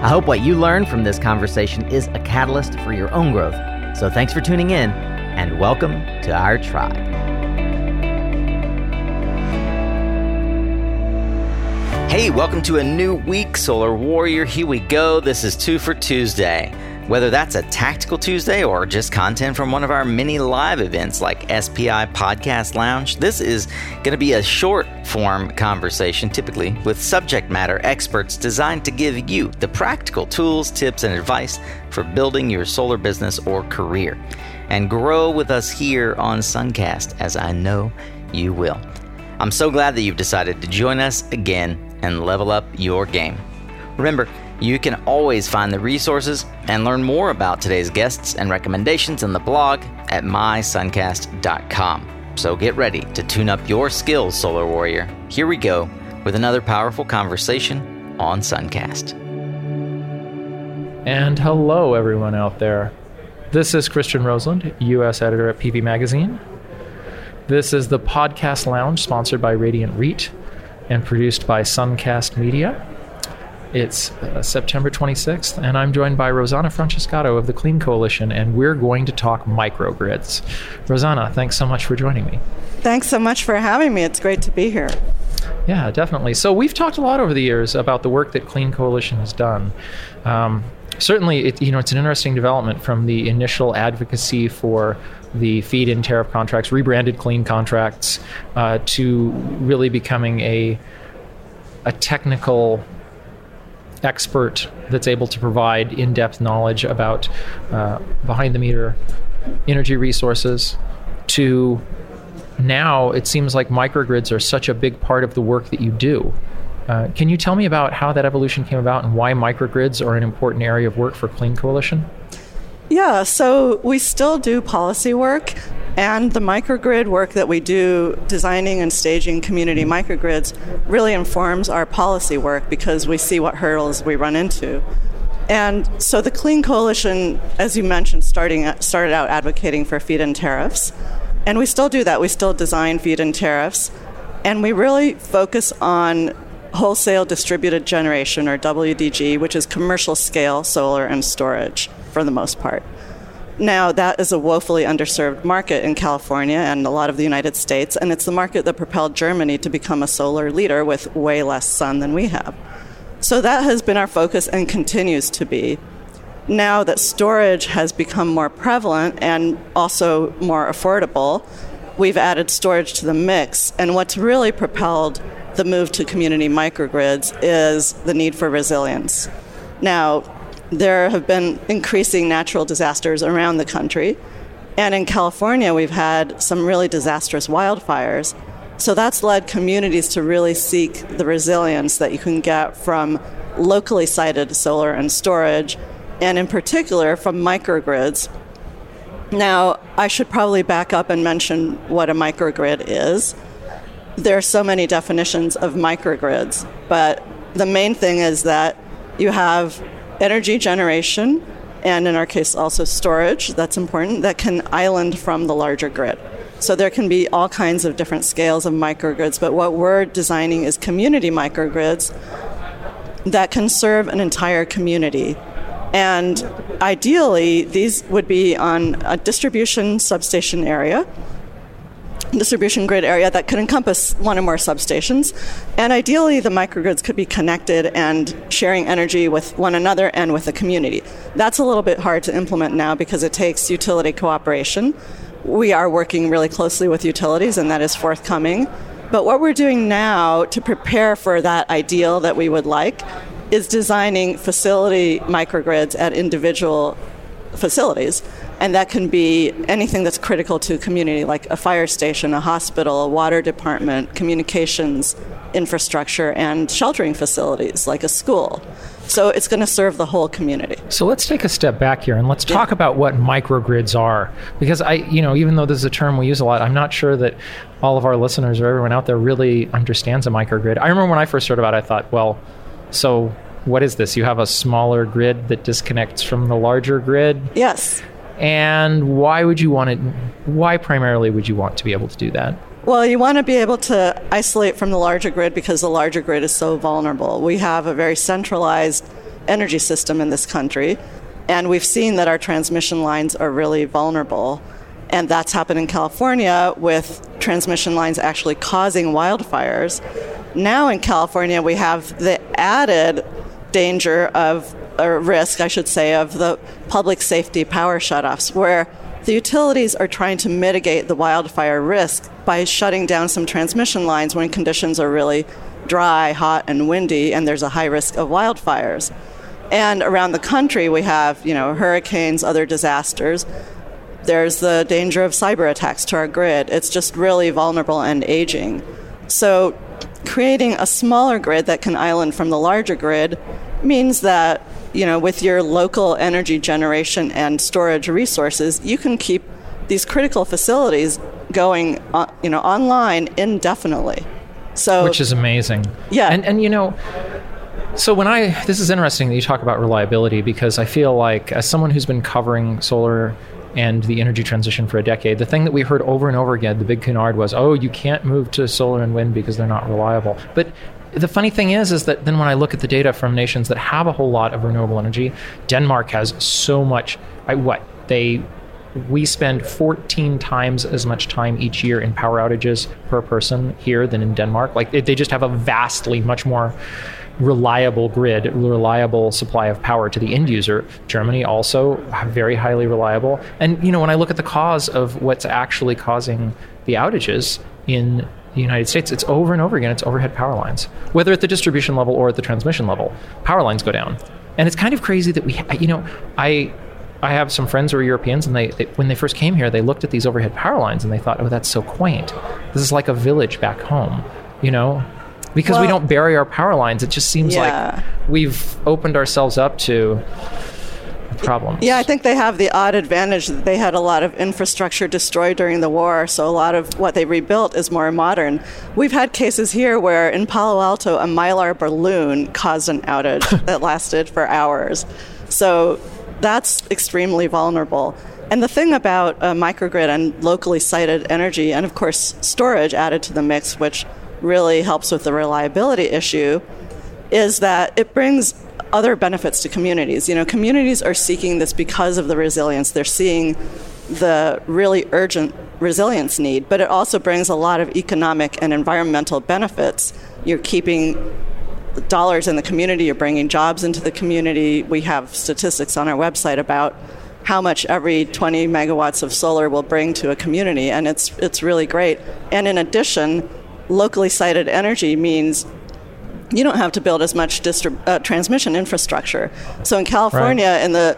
I hope what you learn from this conversation is a catalyst for your own growth. So thanks for tuning in, and welcome to our tribe. Hey, welcome to a new week, Solar Warrior. Here we go. This is Two for Tuesday. Whether that's a tactical Tuesday or just content from one of our many live events like SPI Podcast Lounge, this is going to be a short form conversation, typically with subject matter experts designed to give you the practical tools, tips, and advice for building your solar business or career. And grow with us here on Suncast, as I know you will. I'm so glad that you've decided to join us again and level up your game. Remember, you can always find the resources and learn more about today's guests and recommendations in the blog at mysuncast.com. So get ready to tune up your skills, Solar Warrior. Here we go with another powerful conversation on Suncast. And hello, everyone out there. This is Christian Roselund, U.S. editor at PV Magazine. This is the Podcast Lounge, sponsored by Radiant REIT and produced by Suncast Media. It's uh, September 26th, and I'm joined by Rosana Francescato of the Clean Coalition, and we're going to talk microgrids. Rosana, thanks so much for joining me. Thanks so much for having me. It's great to be here. Yeah, definitely. So, we've talked a lot over the years about the work that Clean Coalition has done. Um, certainly, it, you know, it's an interesting development from the initial advocacy for the feed-in tariff contracts, rebranded clean contracts, uh, to really becoming a a technical expert that's able to provide in-depth knowledge about uh, behind-the-meter energy resources. To now, it seems like microgrids are such a big part of the work that you do. Uh, can you tell me about how that evolution came about and why microgrids are an important area of work for Clean Coalition? Yeah, so we still do policy work, and the microgrid work that we do, designing and staging community microgrids, really informs our policy work because we see what hurdles we run into. And so the Clean Coalition, as you mentioned, starting started out advocating for feed-in tariffs, and we still do that. We still design feed-in tariffs, and we really focus on wholesale distributed generation or WDG, which is commercial scale solar and storage for the most part. Now, that is a woefully underserved market in California and a lot of the United States, and it's the market that propelled Germany to become a solar leader with way less sun than we have. So that has been our focus and continues to be. Now that storage has become more prevalent and also more affordable, we've added storage to the mix. And what's really propelled the move to community microgrids is the need for resilience. Now, there have been increasing natural disasters around the country. And in California, we've had some really disastrous wildfires. So that's led communities to really seek the resilience that you can get from locally sited solar and storage, and in particular from microgrids. Now, I should probably back up and mention what a microgrid is. There are so many definitions of microgrids, but the main thing is that you have energy generation, and in our case also storage, that's important, that can island from the larger grid. So there can be all kinds of different scales of microgrids, but what we're designing is community microgrids that can serve an entire community. And ideally, these would be on a distribution substation area distribution grid area that could encompass one or more substations. And ideally, the microgrids could be connected and sharing energy with one another and with the community. That's a little bit hard to implement now because it takes utility cooperation. We are working really closely with utilities, and that is forthcoming. But what we're doing now to prepare for that ideal that we would like is designing facility microgrids at individual facilities and that can be anything that's critical to a community, like a fire station, a hospital, a water department, communications, infrastructure and sheltering facilities like a school. So it's going to serve the whole community. So let's take a step back here and let's talk yeah. about what microgrids are. Because I, you know, even though this is a term we use a lot, I'm not sure that all of our listeners or everyone out there really understands a microgrid. I remember when I first heard about it, I thought, well, so what is this? You have a smaller grid that disconnects from the larger grid? Yes. And why would you want it? Why primarily would you want to be able to do that? Well, you want to be able to isolate from the larger grid because the larger grid is so vulnerable. We have a very centralized energy system in this country, and we've seen that our transmission lines are really vulnerable. And that's happened in California with transmission lines actually causing wildfires. Now in California, we have the added danger of, or risk, I should say, of the public safety power shutoffs, where the utilities are trying to mitigate the wildfire risk by shutting down some transmission lines when conditions are really dry, hot, and windy, and there's a high risk of wildfires. And around the country, we have, you know, hurricanes, other disasters. There's the danger of cyber attacks to our grid. It's just really vulnerable and aging. So, creating a smaller grid that can island from the larger grid means that you know, with your local energy generation and storage resources, you can keep these critical facilities going, uh, you know, online indefinitely. So, which is amazing. Yeah, and and you know. So when I this is interesting that you talk about reliability because I feel like as someone who's been covering solar and the energy transition for a decade, the thing that we heard over and over again, the big canard was, "Oh, you can't move to solar and wind because they're not reliable." But the funny thing is is that then when i look at the data from nations that have a whole lot of renewable energy denmark has so much I, what they we spend 14 times as much time each year in power outages per person here than in denmark like they just have a vastly much more reliable grid reliable supply of power to the end user germany also very highly reliable and you know when i look at the cause of what's actually causing the outages in the United States, it's over and over again. It's overhead power lines, whether at the distribution level or at the transmission level. Power lines go down, and it's kind of crazy that we, you know, I. I have some friends who are Europeans, and they, they, when they first came here, they looked at these overhead power lines and they thought, "Oh, that's so quaint. This is like a village back home," you know, because well, we don't bury our power lines. It just seems yeah. like we've opened ourselves up to problems. Yeah, I think they have the odd advantage that they had a lot of infrastructure destroyed during the war, so a lot of what they rebuilt is more modern. We've had cases here where in Palo Alto, a mylar balloon caused an outage that lasted for hours. So that's extremely vulnerable. And the thing about a microgrid and locally sited energy, and of course storage added to the mix, which really helps with the reliability issue, is that it brings other benefits to communities. You know, communities are seeking this because of the resilience. They're seeing the really urgent resilience need, but it also brings a lot of economic and environmental benefits. You're keeping dollars in the community, you're bringing jobs into the community. We have statistics on our website about how much every 20 megawatts of solar will bring to a community, and it's, it's really great. And in addition, locally sited energy means you don't have to build as much distrib- uh, transmission infrastructure. So in California, right. in the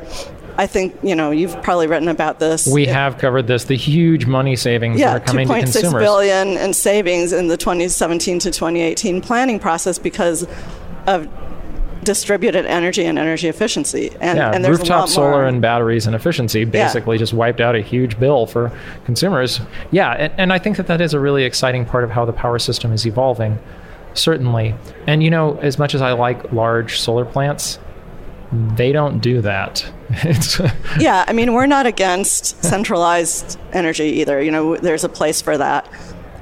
I think you know you've probably written about this. We have covered this. The huge money savings yeah, that are coming to consumers. 2.6 billion in savings in the 2017 to 2018 planning process because of distributed energy and energy efficiency. And, yeah, and rooftop solar and batteries and efficiency basically yeah. just wiped out a huge bill for consumers. Yeah, and, and I think that that is a really exciting part of how the power system is evolving. Certainly. And you know, as much as I like large solar plants, they don't do that. yeah, I mean, we're not against centralized energy either. You know, there's a place for that.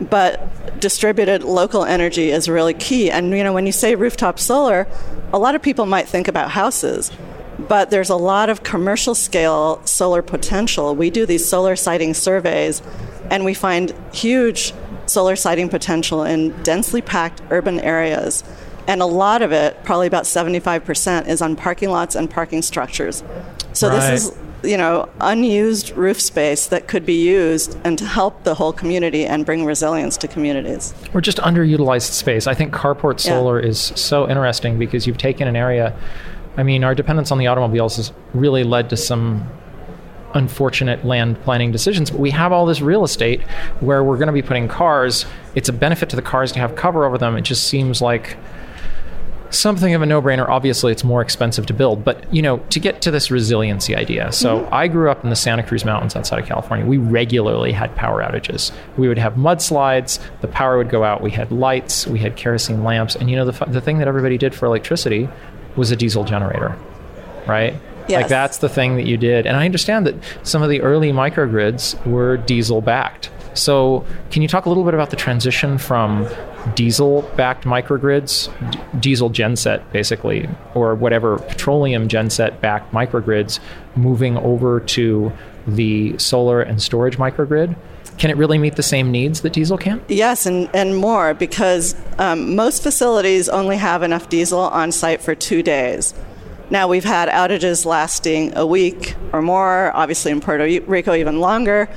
But distributed local energy is really key. And, you know, when you say rooftop solar, a lot of people might think about houses, but there's a lot of commercial scale solar potential. We do these solar siting surveys, and we find huge solar siting potential in densely packed urban areas. And a lot of it, probably about 75%, is on parking lots and parking structures. So right. this is you know, unused roof space that could be used and to help the whole community and bring resilience to communities. Or just underutilized space. I think carport solar yeah. is so interesting because you've taken an area. I mean, our dependence on the automobiles has really led to some unfortunate land planning decisions. But we have all this real estate where we're going to be putting cars. It's a benefit to the cars to have cover over them. It just seems like something of a no-brainer. Obviously it's more expensive to build but you know to get to this resiliency idea. So mm-hmm. i grew up in the santa cruz mountains outside of california. We regularly had power outages. We would have mudslides. The power would go out. We had lights. We had kerosene lamps. And you know the, the thing that everybody did for electricity was a diesel generator right? Yes. Like that's the thing that you did. And I understand that some of the early microgrids were diesel backed. So, can you talk a little bit about the transition from diesel backed microgrids, d- diesel genset basically, or whatever petroleum genset backed microgrids, moving over to the solar and storage microgrid? Can it really meet the same needs that diesel can? Yes, and, and more because um, most facilities only have enough diesel on site for two days. Now, we've had outages lasting a week or more, obviously in Puerto Rico, even longer.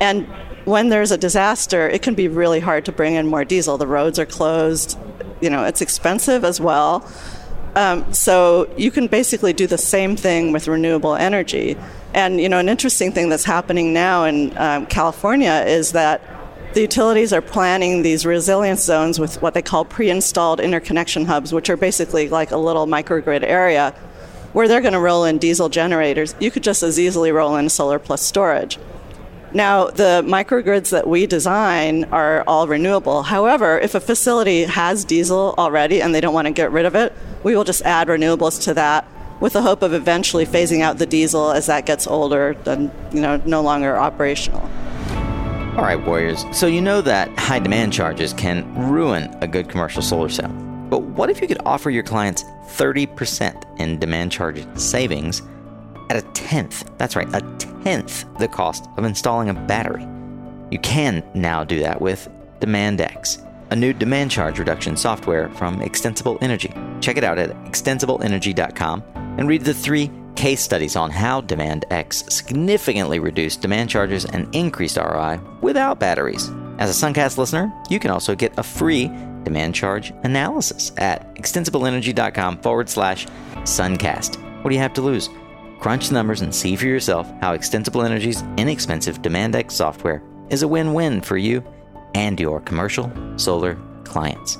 And when there's a disaster, it can be really hard to bring in more diesel. The roads are closed, you know, it's expensive as well. Um, so you can basically do the same thing with renewable energy. And, you know, an interesting thing that's happening now in um, California is that the utilities are planning these resilience zones with what they call pre installed interconnection hubs, which are basically like a little microgrid area where they're going to roll in diesel generators, you could just as easily roll in solar plus storage. Now, the microgrids that we design are all renewable. However, if a facility has diesel already and they don't want to get rid of it, we will just add renewables to that with the hope of eventually phasing out the diesel as that gets older and you know no longer operational. All right, Warriors. So you know that high demand charges can ruin a good commercial solar cell. But what if you could offer your clients 30% in demand charge savings at a tenth? That's right, a tenth the cost of installing a battery. You can now do that with DemandX, a new demand charge reduction software from Extensible Energy. Check it out at extensibleenergy.com and read the three case studies on how DemandX significantly reduced demand charges and increased ROI without batteries. As a Suncast listener, you can also get a free demand charge analysis at extensibleenergy.com forward slash suncast. What do you have to lose? Crunch the numbers and see for yourself how Extensible Energy's inexpensive DemandX software is a win win for you and your commercial solar clients.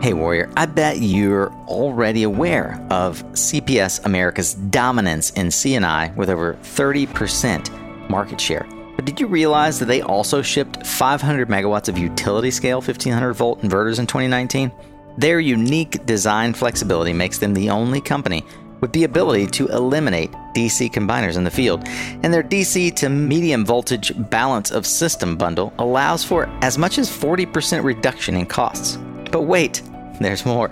Hey, Warrior, I bet you're already aware of CPS America's dominance in C&I with over 30% market share. But did you realize that they also shipped 500 megawatts of utility scale 1500 volt inverters in 2019? Their unique design flexibility makes them the only company with the ability to eliminate DC combiners in the field. And their DC to medium voltage balance of system bundle allows for as much as 40% reduction in costs. But wait, there's more.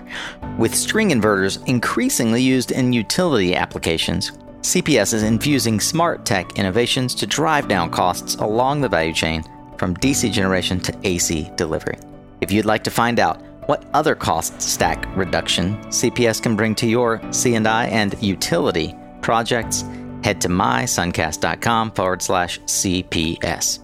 With string inverters increasingly used in utility applications, CPS is infusing smart tech innovations to drive down costs along the value chain from DC generation to AC delivery. If you'd like to find out what other cost stack reduction CPS can bring to your C&I and utility projects, head to mysuncast.com forward slash CPS.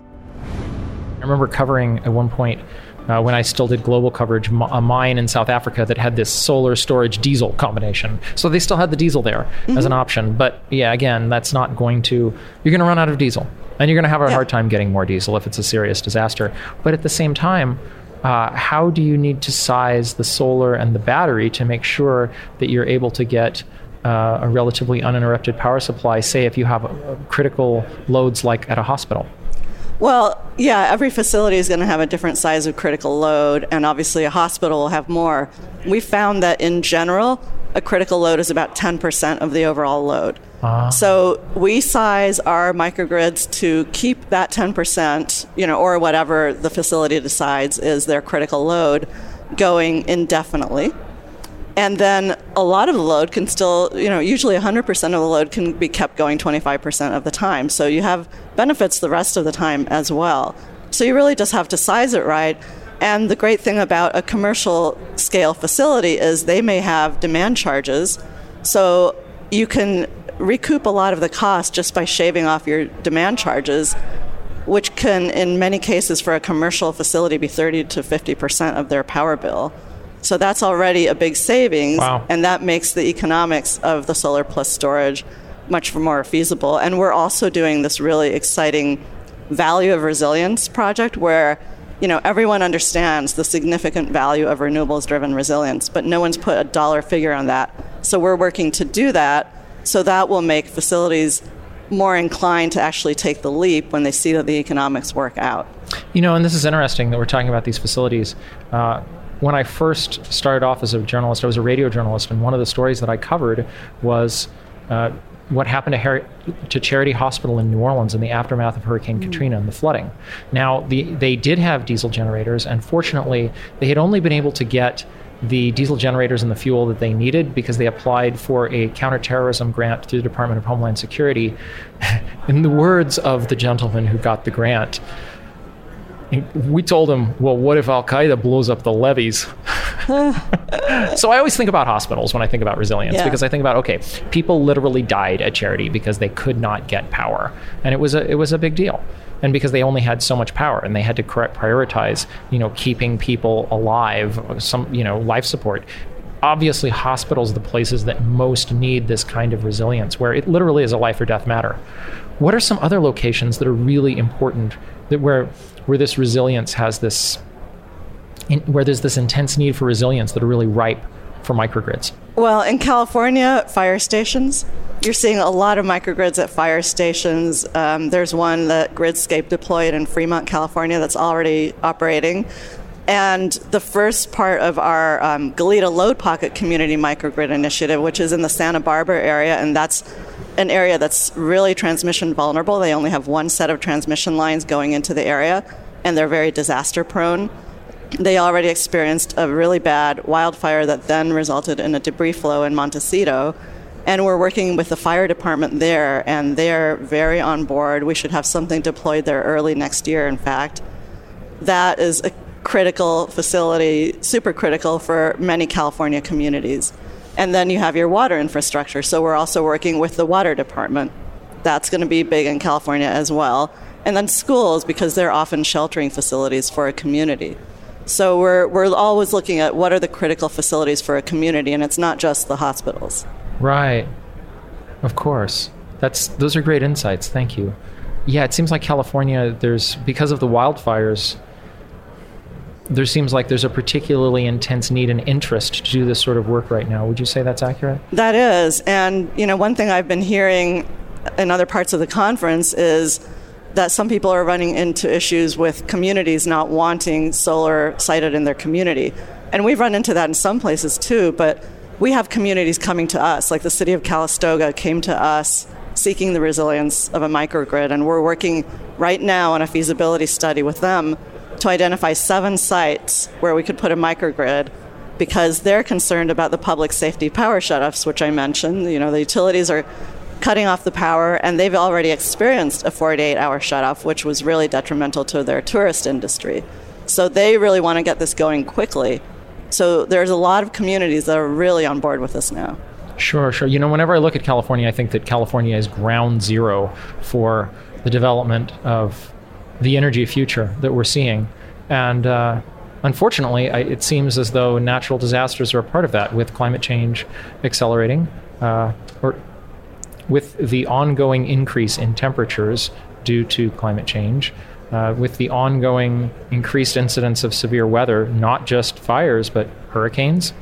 I remember covering at one point uh, when I still did global coverage, a mine in South Africa that had this solar storage diesel combination. So they still had the diesel there mm-hmm. as an option. But yeah, again, that's not going to, you're going to run out of diesel. And you're going to have a yeah. hard time getting more diesel if it's a serious disaster. But at the same time, uh, how do you need to size the solar and the battery to make sure that you're able to get uh, a relatively uninterrupted power supply, say if you have a, a critical loads like at a hospital? Well, yeah, every facility is going to have a different size of critical load, and obviously a hospital will have more. We found that in general, a critical load is about 10% of the overall load. Uh-huh. So we size our microgrids to keep that 10%, you know, or whatever the facility decides is their critical load going indefinitely. And then a lot of the load can still, you know, usually 100% of the load can be kept going 25% of the time. So you have benefits the rest of the time as well. So you really just have to size it right. And the great thing about a commercial scale facility is they may have demand charges. So you can recoup a lot of the cost just by shaving off your demand charges, which can, in many cases, for a commercial facility, be 30 to 50% of their power bill. So that's already a big savings, wow. and that makes the economics of the solar plus storage much more feasible. And we're also doing this really exciting value of resilience project where you know everyone understands the significant value of renewables driven resilience but no one's put a dollar figure on that so we're working to do that so that will make facilities more inclined to actually take the leap when they see that the economics work out you know and this is interesting that we're talking about these facilities uh, when I first started off as a journalist, I was a radio journalist, and one of the stories that I covered was uh, what happened to, Harry, to Charity Hospital in New Orleans in the aftermath of Hurricane mm. Katrina and the flooding. Now, the, they did have diesel generators, and fortunately, they had only been able to get the diesel generators and the fuel that they needed because they applied for a counterterrorism grant through the Department of Homeland Security. in the words of the gentleman who got the grant, we told him, well, what if Al Qaeda blows up the levees? so I always think about hospitals when I think about resilience yeah. because I think about okay, people literally died at charity because they could not get power, and it was a it was a big deal, and because they only had so much power and they had to prioritize, you know, keeping people alive, some you know, life support obviously hospitals are the places that most need this kind of resilience where it literally is a life or death matter what are some other locations that are really important that where where this resilience has this, in, where there's this intense need for resilience that are really ripe for microgrids? Well, in California, fire stations. You're seeing a lot of microgrids at fire stations. Um, there's one that Gridscape deployed in Fremont, California, that's already operating. And the first part of our um, Goleta Load Pocket Community Microgrid Initiative, which is in the Santa Barbara area, and that's an area that's really transmission vulnerable. They only have one set of transmission lines going into the area, and they're very disaster prone. They already experienced a really bad wildfire that then resulted in a debris flow in Montecito. And we're working with the fire department there, and they're very on board. We should have something deployed there early next year, in fact. That is a critical facility, super critical for many California communities. And then you have your water infrastructure. So we're also working with the water department. That's going to be big in California as well. And then schools, because they're often sheltering facilities for a community. So we're, we're always looking at what are the critical facilities for a community, and it's not just the hospitals. Right. Of course. That's, those are great insights. Thank you. Yeah, it seems like California, there's, because of the wildfires, there seems like there's a particularly intense need and interest to do this sort of work right now. Would you say that's accurate? That is. And, you know, one thing I've been hearing in other parts of the conference is that some people are running into issues with communities not wanting solar sited in their community. And we've run into that in some places too, but we have communities coming to us, like the city of Calistoga came to us seeking the resilience of a microgrid, and we're working right now on a feasibility study with them to identify seven sites where we could put a microgrid because they're concerned about the public safety power shutoffs, which I mentioned. You know, the utilities are cutting off the power, and they've already experienced a 48 hour shutoff, which was really detrimental to their tourist industry. So they really want to get this going quickly. So there's a lot of communities that are really on board with this now. Sure, sure. You know, whenever I look at California, I think that California is ground zero for the development of the energy future that we're seeing. And uh, unfortunately, I, it seems as though natural disasters are a part of that, with climate change accelerating, uh, or with the ongoing increase in temperatures due to climate change. Uh, with the ongoing increased incidence of severe weather, not just fires, but hurricanes,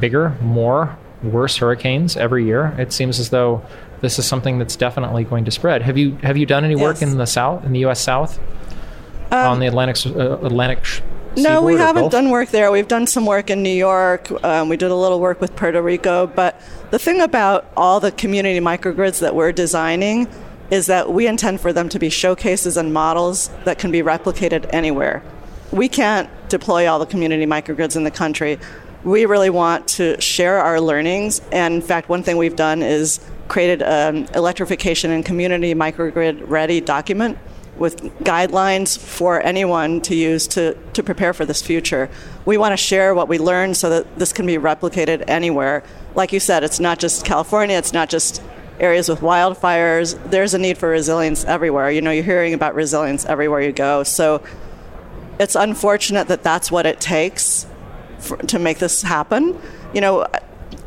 bigger, more, worse hurricanes every year. It seems as though this is something that's definitely going to spread. Have you have you done any work yes. in the south, in the U.S. South, um, on the Atlantic uh, Atlantic? Sh- no, we haven't done work there. We've done some work in New York. Um, we did a little work with Puerto Rico. But the thing about all the community microgrids that we're designing is that we intend for them to be showcases and models that can be replicated anywhere. We can't deploy all the community microgrids in the country. We really want to share our learnings. And in fact, one thing we've done is created an electrification and community microgrid ready document with guidelines for anyone to use to, to prepare for this future. We want to share what we learned so that this can be replicated anywhere. Like you said, it's not just California, it's not just areas with wildfires. There's a need for resilience everywhere. You know, you're hearing about resilience everywhere you go. So it's unfortunate that that's what it takes for, to make this happen. You know,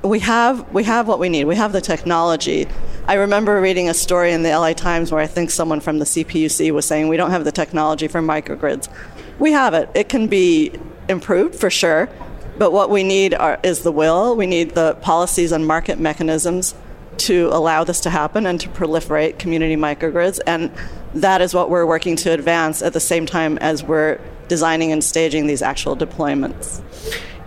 we have we have what we need. We have the technology. I remember reading a story in the LA Times where I think someone from the CPUC was saying we don't have the technology for microgrids. We have it. It can be improved for sure, but what we need are, is the will. We need the policies and market mechanisms to allow this to happen and to proliferate community microgrids. And that is what we're working to advance at the same time as we're designing and staging these actual deployments.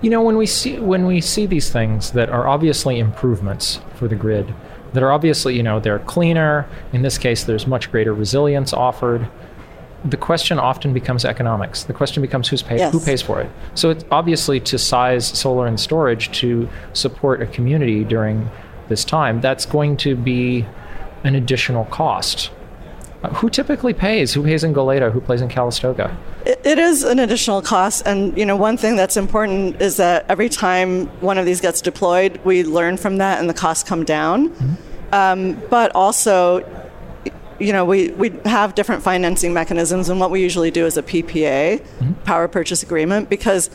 You know, when we see when we see these things that are obviously improvements for the grid, that are obviously, you know, they're cleaner. In this case, there's much greater resilience offered. The question often becomes economics. The question becomes who's pay, Yes. who pays for it. So it's obviously to size solar and storage to support a community during this time. That's going to be an additional cost. Uh, who typically pays? Who pays in Goleta? Who plays in Calistoga? It, it is an additional cost, and you know one thing that's important is that every time one of these gets deployed, we learn from that, and the costs come down. Um, but also, you know, we, we have different financing mechanisms, and what we usually do is a PPA, power purchase agreement, because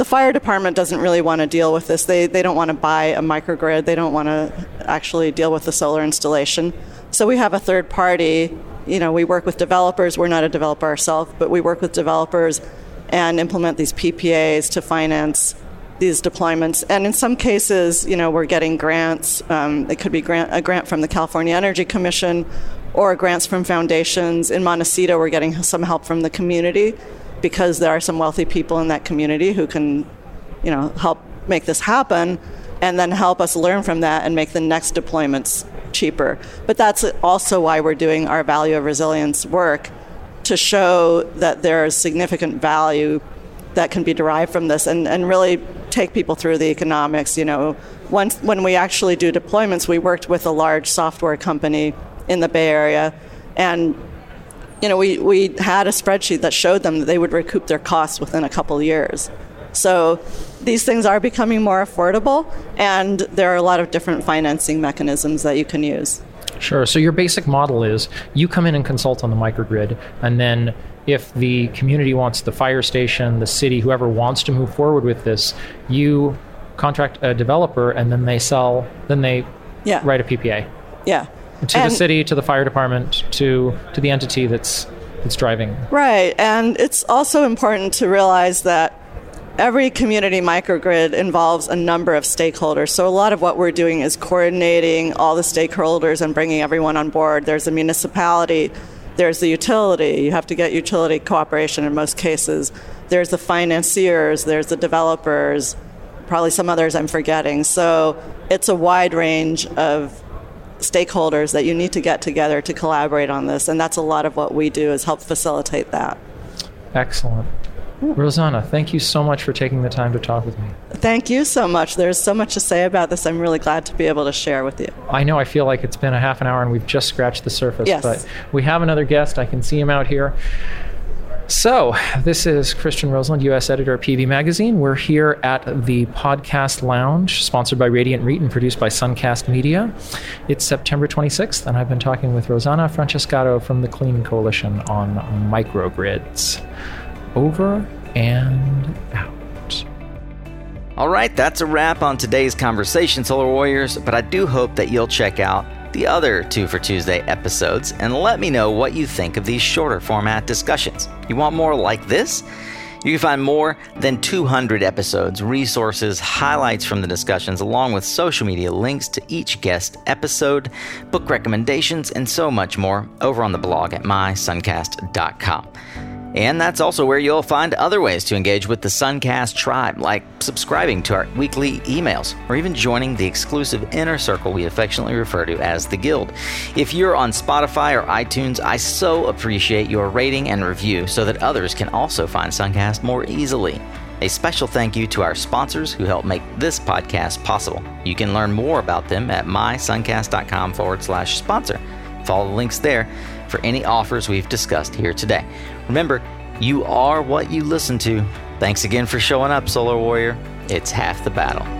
the fire department doesn't really want to deal with this. They, they don't want to buy a microgrid, they don't want to actually deal with the solar installation. So we have a third party. You know, we work with developers. We're not a developer ourselves, but we work with developers and implement these PPAs to finance these deployments. And in some cases, you know, we're getting grants. Um, it could be grant, a grant from the California Energy Commission or grants from foundations. In Montecito, we're getting some help from the community because there are some wealthy people in that community who can, you know, help make this happen and then help us learn from that and make the next deployments cheaper. But that's also why we're doing our value of resilience work to show that there is significant value that can be derived from this and, and really take people through the economics. You know, once when we actually do deployments, we worked with a large software company in the Bay Area and you know, we, we had a spreadsheet that showed them that they would recoup their costs within a couple of years. So these things are becoming more affordable, and there are a lot of different financing mechanisms that you can use. Sure. So your basic model is you come in and consult on the microgrid, and then if the community wants the fire station, the city, whoever wants to move forward with this, you contract a developer, and then they sell, then they Yeah. write a PPA Yeah. To the city, to the fire department, to to the entity that's that's driving. Right, and it's also important to realize that every community microgrid involves a number of stakeholders. So a lot of what we're doing is coordinating all the stakeholders and bringing everyone on board. There's a municipality, there's the utility. You have to get utility cooperation in most cases. There's the financiers, there's the developers, probably some others I'm forgetting. So it's a wide range of stakeholders that you need to get together to collaborate on this and that's a lot of what we do is help facilitate that Excellent. Rosana, thank you so much for taking the time to talk with me. thank you so much there's so much to say about this i'm really glad to be able to share with you I know I feel like it's been a half an hour and we've just scratched the surface, Yes. but we have another guest. I can see him out here. So, this is Christian Roselund, U.S. editor of PV Magazine. We're here at the Podcast Lounge, sponsored by Radiant REIT and produced by Suncast Media. It's September 26th, and I've been talking with Rosana Francescato from the Clean Coalition on microgrids. Over and out. All right, that's a wrap on today's conversation, Solar Warriors. But I do hope that you'll check out the other Two for Tuesday episodes and let me know what you think of these shorter format discussions. You want more like this? You can find more than 200 episodes, resources, highlights from the discussions, along with social media links to each guest episode, book recommendations, and so much more over on the blog at mysuncast.com. And that's also where you'll find other ways to engage with the Suncast tribe, like subscribing to our weekly emails or even joining the exclusive inner circle we affectionately refer to as the Guild. If you're on Spotify or iTunes, I so appreciate your rating and review so that others can also find Suncast more easily. A special thank you to our sponsors who help make this podcast possible. You can learn more about them at mysuncast.com forward slash sponsor. Follow the links there for any offers we've discussed here today. Remember, you are what you listen to. Thanks again for showing up, Solar Warrior. It's half the battle.